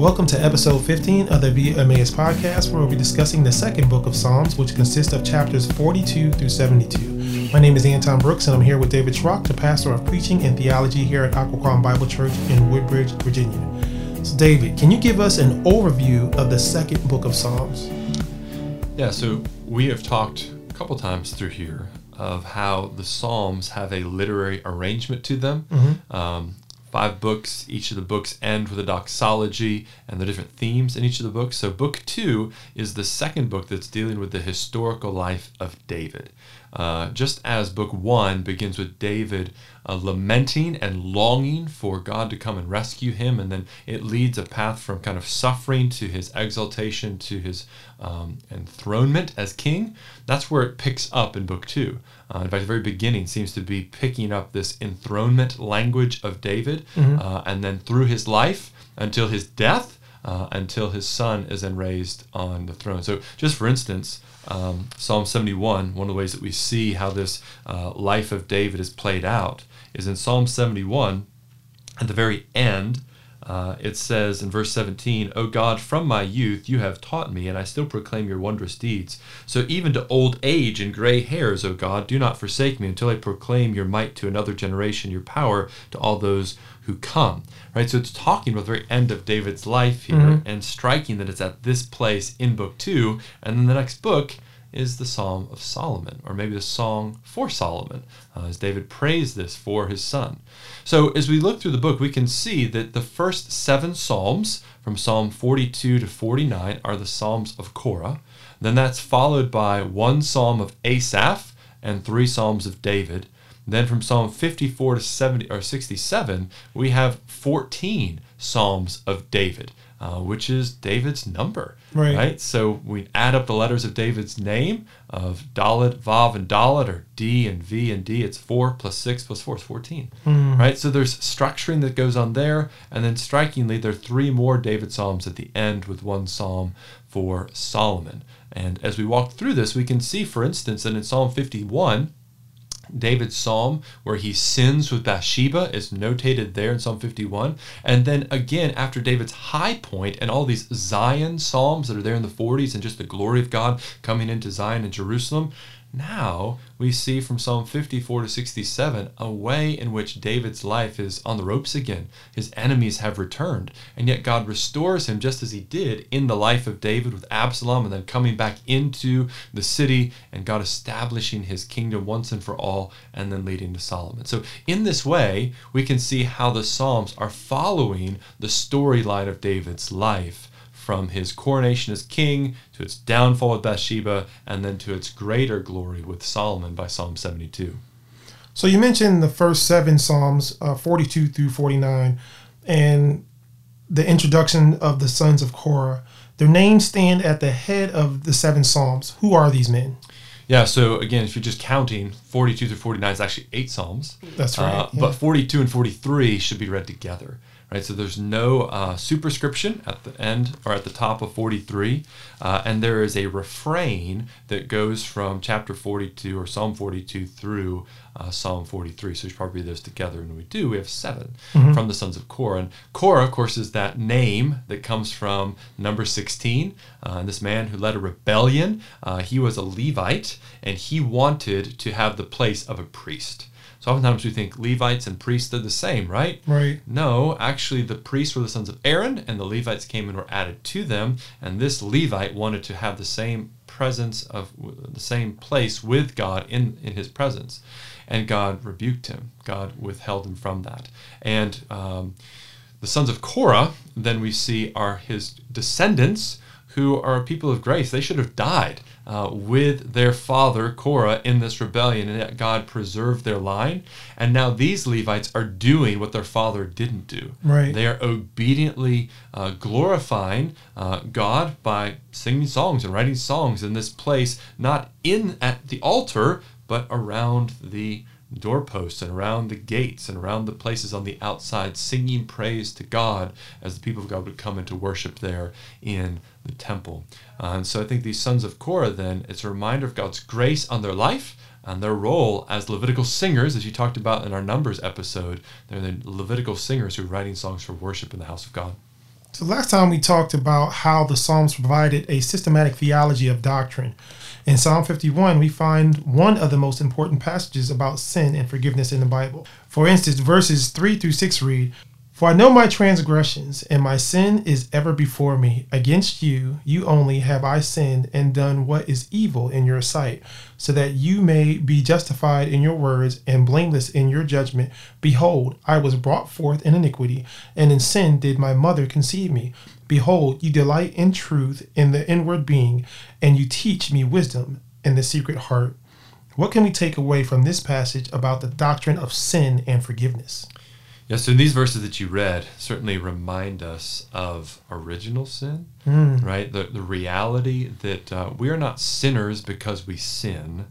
Welcome to episode 15 of the Via Emmaus podcast, where we'll be discussing the second book of Psalms, which consists of chapters 42 through 72. My name is Anton Brooks, and I'm here with David Schrock, the pastor of preaching and theology here at Occoquan Bible Church in Woodbridge, Virginia. So, David, can you give us an overview of the second book of Psalms? Yeah, so we have talked a couple times through here of how the Psalms have a literary arrangement to them. Mm-hmm. Um, five books. Each of the books end with a doxology and the different themes in each of the books. So, book two is the second book that's dealing with the historical life of David. Uh, just as book one begins with David uh, lamenting and longing for God to come and rescue him, and then it leads a path from kind of suffering to his exaltation to his um, enthronement as king. That's where it picks up in book two. Uh, in fact, the very beginning seems to be picking up this enthronement language of David, mm-hmm. Uh, and then through his life until his death. Uh, until his son is then raised on the throne. So, just for instance, um, Psalm 71, one of the ways that we see how this uh, life of David is played out is in Psalm 71, at the very end, uh, it says in verse 17, O God, from my youth you have taught me, and I still proclaim your wondrous deeds. So even to old age and gray hairs, O God, do not forsake me until I proclaim your might to another generation, your power to all those who come. Right? So it's talking about the very end of David's life here mm-hmm. and striking that it's at this place in book two. And then the next book is the Psalm of Solomon, or maybe the song for Solomon, uh, as David prays this for his son. So, as we look through the book, we can see that the first seven Psalms, from Psalm 42 to 49, are the Psalms of Korah. Then that's followed by one Psalm of Asaph and three Psalms of David. Then from Psalm 54 to 70 or 67, we have 14 Psalms of David, uh, which is David's number. Right. right. So we add up the letters of David's name of Dalet, Vav, and Dalet, or D and V and D. It's four plus six plus four is 14. Mm. Right. So there's structuring that goes on there. And then strikingly, there are three more David Psalms at the end with one Psalm for Solomon. And as we walk through this, we can see, for instance, that in Psalm 51, David's psalm where he sins with Bathsheba is notated there in Psalm 51. And then again, after David's high point and all these Zion psalms that are there in the 40s and just the glory of God coming into Zion and Jerusalem, now we see from Psalm 54 to 67 a way in which David's life is on the ropes again. His enemies have returned, and yet God restores him just as he did in the life of David with Absalom and then coming back into the city and God establishing his kingdom once and for all and then leading to Solomon. So, in this way, we can see how the Psalms are following the storyline of David's life from his coronation as king to its downfall with Bathsheba and then to its greater glory with Solomon by Psalm 72. So you mentioned the first seven Psalms, uh, 42 through 49, and the introduction of the sons of Korah. Their names stand at the head of the seven Psalms. Who are these men? Yeah, so again, if you're just counting, 42 through 49 is actually eight Psalms. That's right. Uh, yeah. But 42 and 43 should be read together right? So there's no uh, superscription at the end or at the top of 43, uh, and there is a refrain that goes from chapter 42 or Psalm 42 through uh, Psalm 43. So we should probably read those together, and we do. We have 7 mm-hmm. from the sons of Korah, and Korah, of course, is that name that comes from number 16. Uh, and this man who led a rebellion, uh, he was a Levite, and he wanted to have the place of a priest. So oftentimes we think Levites and priests are the same, right? Right. No, actually, the priests were the sons of Aaron, and the Levites came and were added to them. And this Levite wanted to have the same presence of the same place with God in, in his presence. And God rebuked him, God withheld him from that. And um, the sons of Korah, then we see, are his descendants who are people of grace. They should have died uh, with their father Korah in this rebellion, and yet God preserved their line. And now these Levites are doing what their father didn't do. Right. They are obediently uh, glorifying uh, God by singing songs and writing songs in this place, not in at the altar, but around the doorposts and around the gates and around the places on the outside, singing praise to God as the people of God would come into worship there in the temple. Uh, and so I think these sons of Korah, then, it's a reminder of God's grace on their life and their role as Levitical singers, as you talked about in our Numbers episode. They're the Levitical singers who are writing songs for worship in the house of God. So last time we talked about how the Psalms provided a systematic theology of doctrine. In Psalm 51, we find one of the most important passages about sin and forgiveness in the Bible. For instance, verses 3 through 6 read, For I know my transgressions, and my sin is ever before me. Against you, you only, have I sinned and done what is evil in your sight, so that you may be justified in your words and blameless in your judgment. Behold, I was brought forth in iniquity, and in sin did my mother conceive me. Behold, you delight in truth in the inward being, and you teach me wisdom in the secret heart. What can we take away from this passage about the doctrine of sin and forgiveness? Yes, so these verses that you read certainly remind us of original sin, Mm. right? The, the reality that uh, we are not sinners because we sin.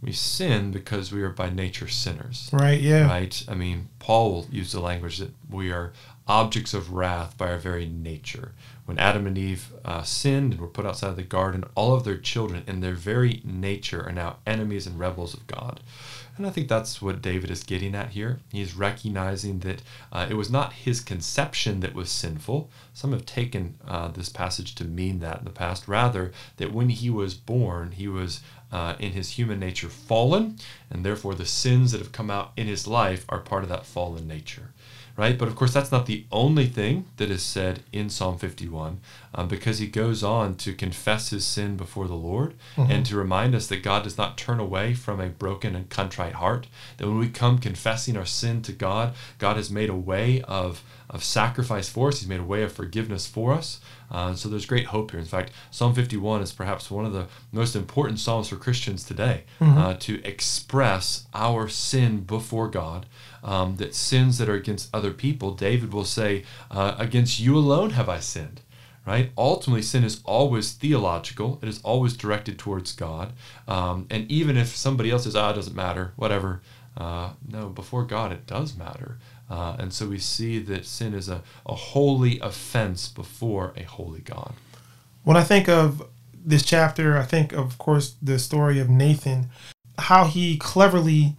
We sin because we are by nature sinners, Right, yeah. right? I mean, Paul will use the language that we are objects of wrath by our very nature. When Adam and Eve uh, sinned and were put outside of the garden, all of their children in their very nature are now enemies and rebels of God. And I think that's what David is getting at here. He's recognizing that uh, it was not his conception that was sinful. Some have taken uh, this passage to mean that in the past. Rather, that when he was born, he was uh, in his human nature fallen, and therefore the sins that have come out in his life are part of that fallen nature right? But of course, that's not the only thing that is said in Psalm 51, um, because he goes on to confess his sin before the Lord and to remind us that God does not turn away from a broken and contrite heart. That when we come confessing our sin to God, God has made a way of of sacrifice for us. He's made a way of forgiveness for us. Uh, so there's great hope here. In fact, Psalm 51 is perhaps one of the most important psalms for Christians today uh, to express our sin before God. Um, that sins that are against other people, David will say, uh, "Against you alone have I sinned." Right? Ultimately, sin is always theological. It is always directed towards God. Um, and even if somebody else says, "Ah, it doesn't matter," whatever. Uh, no, before God, it does matter. Uh, and so we see that sin is a, a holy offense before a holy God. When I think of this chapter, I think, of course, the story of Nathan, how he cleverly,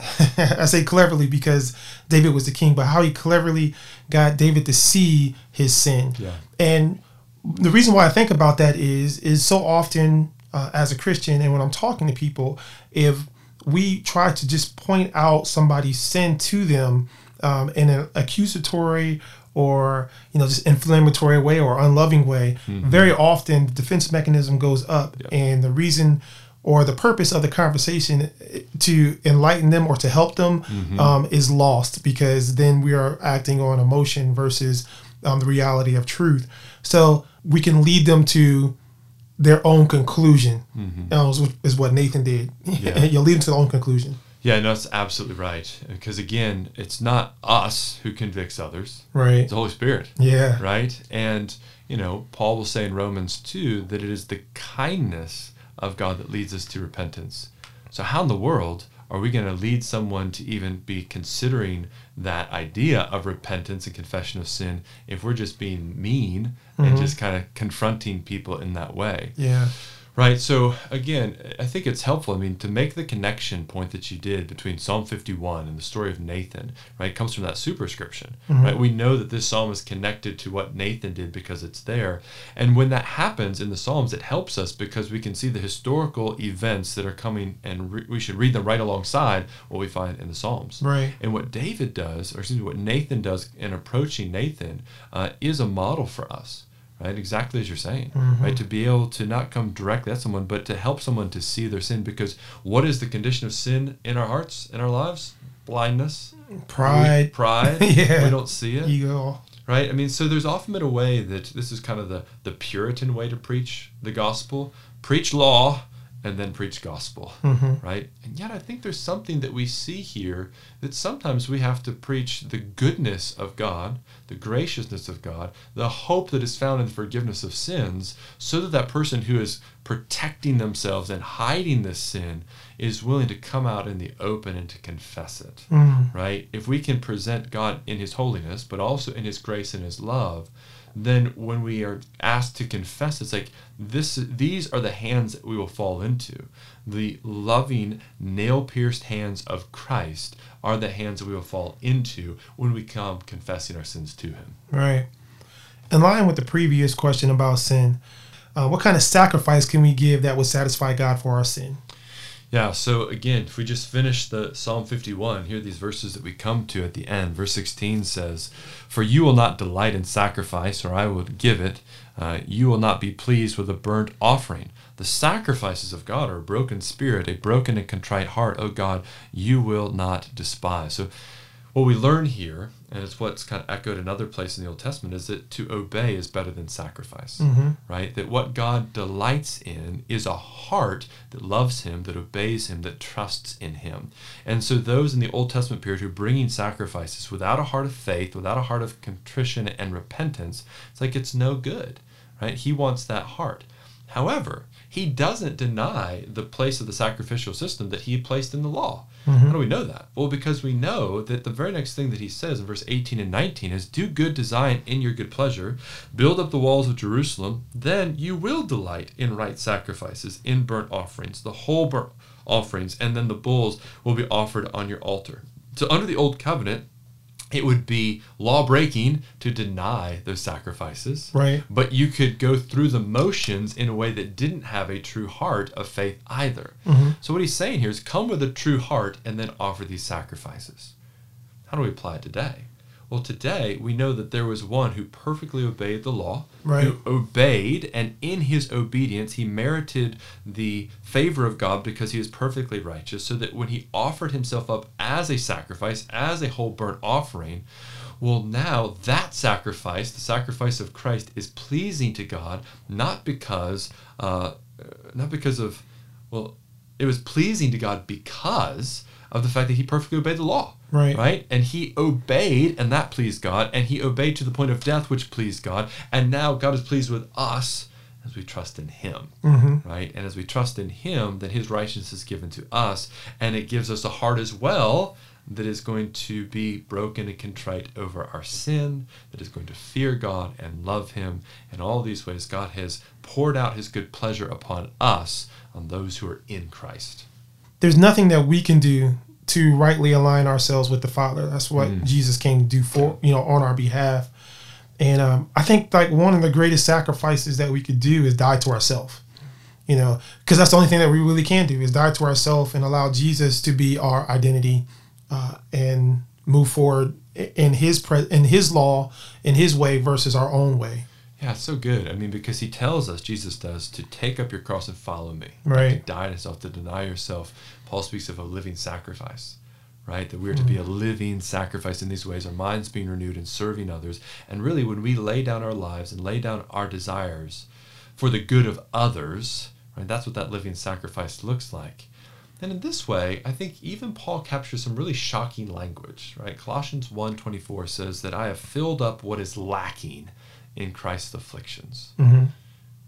I say cleverly because David was the king, but how he cleverly got David to see his sin. Yeah. And the reason why I think about that is, is so often uh, as a Christian, and when I'm talking to people, if we try to just point out somebody's sin to them um, in an accusatory or you know just inflammatory way or unloving way, very often the defense mechanism goes up, and the reason or the purpose of the conversation to enlighten them or to help them um, is lost because then we are acting on emotion versus um, the reality of truth. So we can lead them to their own conclusion. is what- is what Nathan did. Yeah. you lead them to their own conclusion. Yeah, no, that's absolutely right. Because again, it's not us who convicts others, Right. it's the Holy Spirit, Yeah. right? And, you know, Paul will say in Romans 2 that it is the kindness of God that leads us to repentance. So, how in the world are we going to lead someone to even be considering that idea of repentance and confession of sin if we're just being mean and mm-hmm. just kind of confronting people in that way? Yeah. Right. So again, I think it's helpful. I mean, to make the connection point that you did between Psalm 51 and the story of Nathan, right, comes from that superscription, right? We know that this psalm is connected to what Nathan did because it's there. And when that happens in the Psalms, it helps us because we can see the historical events that are coming and re- we should read them right alongside what we find in the Psalms. Right. And what David does, or excuse me, what Nathan does in approaching Nathan, uh, is a model for us, right? Exactly as you're saying, mm-hmm. right? To be able to not come directly at someone, but to help someone to see their sin. Because what is the condition of sin in our hearts, in our lives? Blindness, Pride, We- pride. Yeah. we don't see it, ego. right? I mean, so there's often been a way that this is kind of the the Puritan way to preach the gospel: preach law and then preach gospel Mhm. right? And yet, I think there's something that we see here that sometimes we have to preach the goodness of God, the graciousness of God, the hope that is found in the forgiveness of sins, so that that person who is protecting themselves and hiding this sin is willing to come out in the open and to confess it, Mm. right? If we can present God in His holiness, but also in His grace and His love, then when we are asked to confess, it's like this. These are the hands that we will fall into. The loving, nail-pierced hands of Christ are the hands that we will fall into when we come confessing our sins to Him. Right. in line with the previous question about sin, uh, what kind of sacrifice can we give that would satisfy God for our sin? Yeah, so again, if we just finish the Psalm 51, here these verses that we come to at the end. Verse 16 says, For you will not delight in sacrifice, or I will give it. Uh, you will not be pleased with a burnt offering. The sacrifices of God are a broken spirit, a broken and contrite heart. O God, you will not despise. So what we learn here, and it's what's kind of echoed in other places in the Old Testament, is that to obey is better than sacrifice, mm-hmm. right? That what God delights in is a heart that loves Him, that obeys Him, that trusts in Him. And so those in the Old Testament period who are bringing sacrifices without a heart of faith, without a heart of contrition and repentance, it's like it's no good, right? He wants that heart. However, he doesn't deny the place of the sacrificial system that he placed in the law. Mm-hmm. How do we know that? Well, because we know that the very next thing that he says in verse 18 and 19 is do good to Zion in your good pleasure, build up the walls of Jerusalem, then you will delight in right sacrifices, in burnt offerings, the whole burnt offerings, and then the bulls will be offered on your altar. So under the old covenant, it would be law breaking to deny those sacrifices. Right. But you could go through the motions in a way that didn't have a true heart of faith either. Mm-hmm. So what he's saying here is come with a true heart and then offer these sacrifices. How do we apply it today? Well, today we know that there was one who perfectly obeyed the law, right. who obeyed, and in his obedience he merited the favor of God because he was perfectly righteous, so that when he offered himself up as a sacrifice, as a whole burnt offering, well, now that sacrifice, the sacrifice of Christ, is pleasing to God, not because, uh, not because of, well, it was pleasing to God because of the fact that he perfectly obeyed the law. Right. Right? And he obeyed, and that pleased God. And he obeyed to the point of death, which pleased God. And now God is pleased with us as we trust in him. Mm-hmm. Right? And as we trust in him, then his righteousness is given to us. And it gives us a heart as well that is going to be broken and contrite over our sin, that is going to fear God and love him. and all these ways, God has poured out his good pleasure upon us, on those who are in Christ. There's nothing that we can do to rightly align ourselves with the Father. That's what mm. Jesus came to do for you know on our behalf. And um, I think like one of the greatest sacrifices that we could do is die to ourselves. You know, because that's the only thing that we really can do is die to ourselves and allow Jesus to be our identity uh, and move forward in His pre- in His law, in His way versus our own way. Yeah, it's so good. I mean, because he tells us, Jesus does, to take up your cross and follow me. Right. To die to self, to deny yourself. Paul speaks of a living sacrifice, right? That we're mm-hmm. to be a living sacrifice in these ways, our minds being renewed and serving others. And really, when we lay down our lives and lay down our desires for the good of others, right, that's what that living sacrifice looks like. And in this way, I think even Paul captures some really shocking language, right? Colossians 1.24 says that I have filled up what is lacking in Christ's afflictions. Mm-hmm.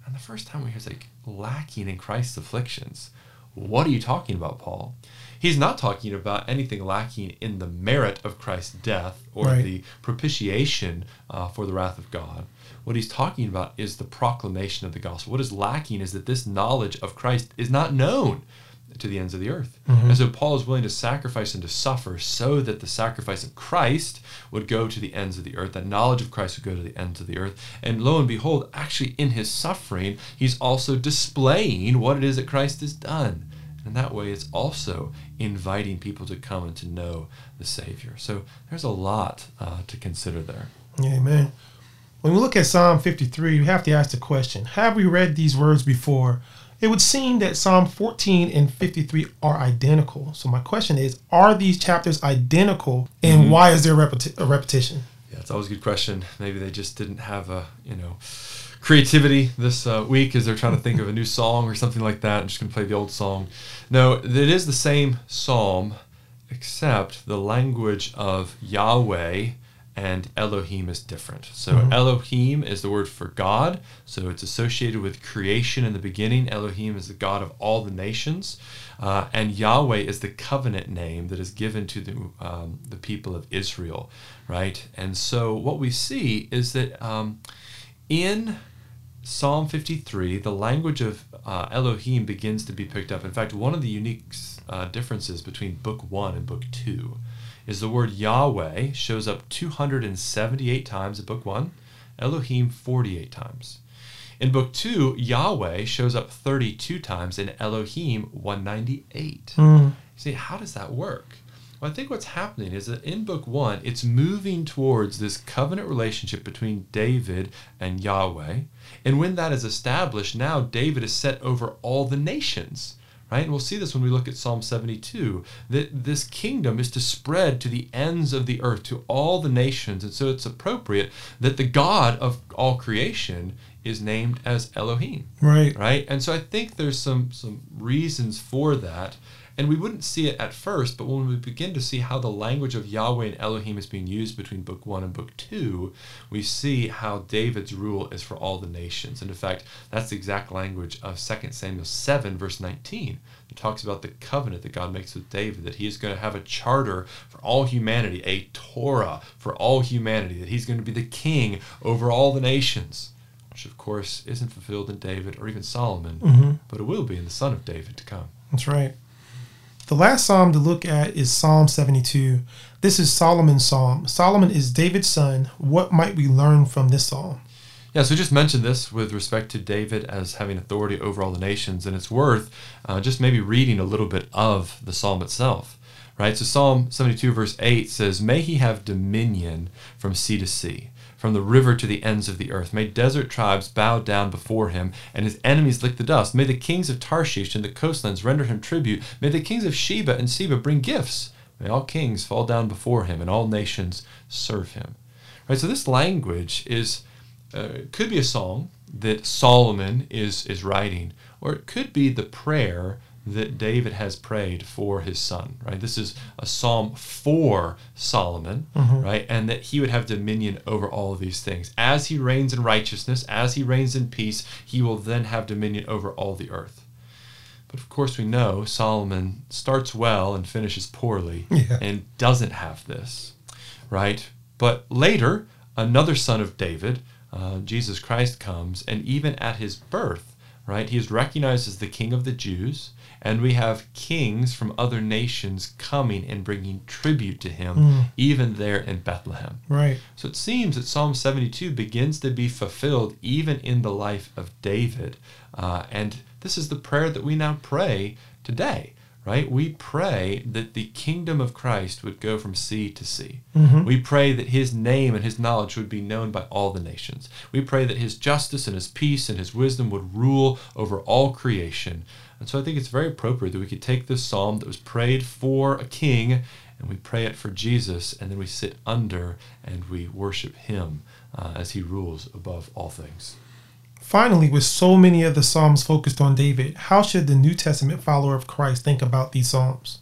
And the first time we hear it's like lacking in Christ's afflictions, what are you talking about, Paul? He's not talking about anything lacking in the merit of Christ's death or right. the propitiation uh, for the wrath of God. What he's talking about is the proclamation of the gospel. What is lacking is that this knowledge of Christ is not known to the ends of the earth. Mm-hmm. And so Paul is willing to sacrifice and to suffer so that the sacrifice of Christ would go to the ends of the earth, that knowledge of Christ would go to the ends of the earth. And lo and behold, actually in his suffering, he's also displaying what it is that Christ has done. And that way, it's also inviting people to come and to know the Savior. So there's a lot uh, to consider there. Amen. When we look at Psalm 53, we have to ask the question Have we read these words before? It would seem that Psalm 14 and 53 are identical. So my question is, are these chapters identical, and mm-hmm. why is there repeti- a repetition? Yeah, it's always a good question. Maybe they just didn't have a you know creativity this uh, week as they're trying to think of a new song or something like that. I'm just going to play the old song. No, it is the same psalm, except the language of Yahweh and Elohim is different. So mm-hmm. Elohim is the word for God, so it's associated with creation in the beginning. Elohim is the God of all the nations, uh, and Yahweh is the covenant name that is given to the um, the people of Israel, right? And so what we see is that um, in Psalm 53, the language of uh, Elohim begins to be picked up. In fact, one of the unique uh, differences between Book One and Book Two is the word Yahweh shows up 278 times in book one Elohim 48 times. In book two, Yahweh shows up 32 times and Elohim 198. Mm. See, how does that work? Well, I think what's happening is that in book one, it's moving towards this covenant relationship between David and Yahweh. And when that is established, now David is set over all the nations. Right? And we'll see this when we look at Psalm 72 that this kingdom is to spread to the ends of the earth, to all the nations. And so it's appropriate that the God of all creation is named as Elohim. Right. Right? And so I think there's some some reasons for that. And we wouldn't see it at first, but when we begin to see how the language of Yahweh and Elohim is being used between book one and book two, we see how David's rule is for all the nations. And in fact, that's the exact language of 2 Samuel 7, verse 19. It talks about the covenant that God makes with David, that he is going to have a charter for all humanity, a Torah for all humanity, that he's going to be the king over all the nations which of course isn't fulfilled in David or even Solomon, Mhm. but it will be in the son of David to come. That's right. The last psalm to look at is Psalm 72. This is Solomon's psalm. Solomon is David's son. What might we learn from this psalm? Yeah, so just mentioned this with respect to David as having authority over all the nations, and it's worth uh, just maybe reading a little bit of the psalm itself. Right? So Psalm 72, verse 8 says, May he have dominion from sea to sea, from the river to the ends of the earth. May desert tribes bow down before him, and his enemies lick the dust. May the kings of Tarshish and the coastlands render him tribute. May the kings of Sheba and Seba bring gifts. May all kings fall down before him, and all nations serve him. Right? So this language is uh, could be a song that Solomon is is writing, or it could be the prayer that David has prayed for his son. Right, this is a psalm for Solomon, right, and that he would have dominion over all of these things as he reigns in righteousness, as he reigns in peace. He will then have dominion over all the earth. But of course, we know Solomon starts well and finishes poorly, Yeah. and doesn't have this, right? But later, another son of David, uh, Jesus Christ, comes, and even at his birth, right, he is recognized as the king of the Jews, and we have kings from other nations coming and bringing tribute to him, even there in Bethlehem. Right. So it seems that Psalm 72 begins to be fulfilled even in the life of David. Uh, and this is the prayer that we now pray today, right? We pray that the kingdom of Christ would go from sea to sea. We pray that his name and his knowledge would be known by all the nations. We pray that his justice and his peace and his wisdom would rule over all creation. And so I think it's very appropriate that we could take this psalm that was prayed for a king and we pray it for Jesus, and then we sit under and we worship him uh, as he rules above all things. Finally, with so many of the psalms focused on David, how should the New Testament follower of Christ think about these psalms?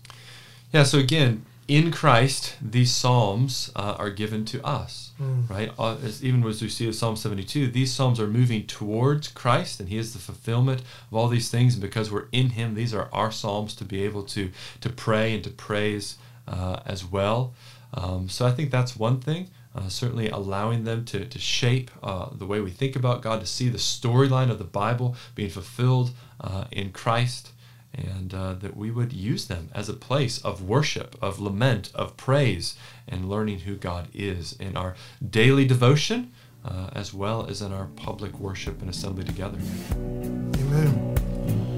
Yeah, so again, in Christ, these psalms uh, are given to us, right? Uh, as, even as we see in Psalm 72, these psalms are moving towards Christ, and He is the fulfillment of all these things. And because we're in Him, these are our psalms to be able to to pray and to praise uh, as well. Um, so I think that's one thing. Uh, certainly allowing them to, to shape uh, the way we think about God, to see the storyline of the Bible being fulfilled uh, in Christ and uh, that we would use them as a place of worship, of lament, of praise, and learning who God is in our daily devotion, uh, as well as in our public worship and assembly together. Amen.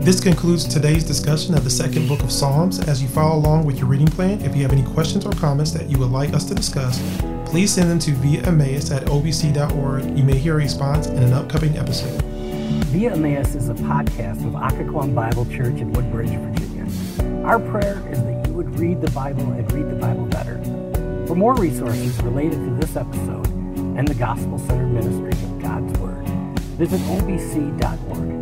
This concludes today's discussion of the second book of Psalms. As you follow along with your reading plan, if you have any questions or comments that you would like us to discuss, please send them to via Emmaus at obc.org. You may hear a response in an upcoming episode. Via Emmaus is a podcast of Occoquan Bible Church in Woodbridge, Virginia. Our prayer is that you would read the Bible and read the Bible better. For more resources related to this episode and the gospel centered ministry of God's Word, visit obc.org.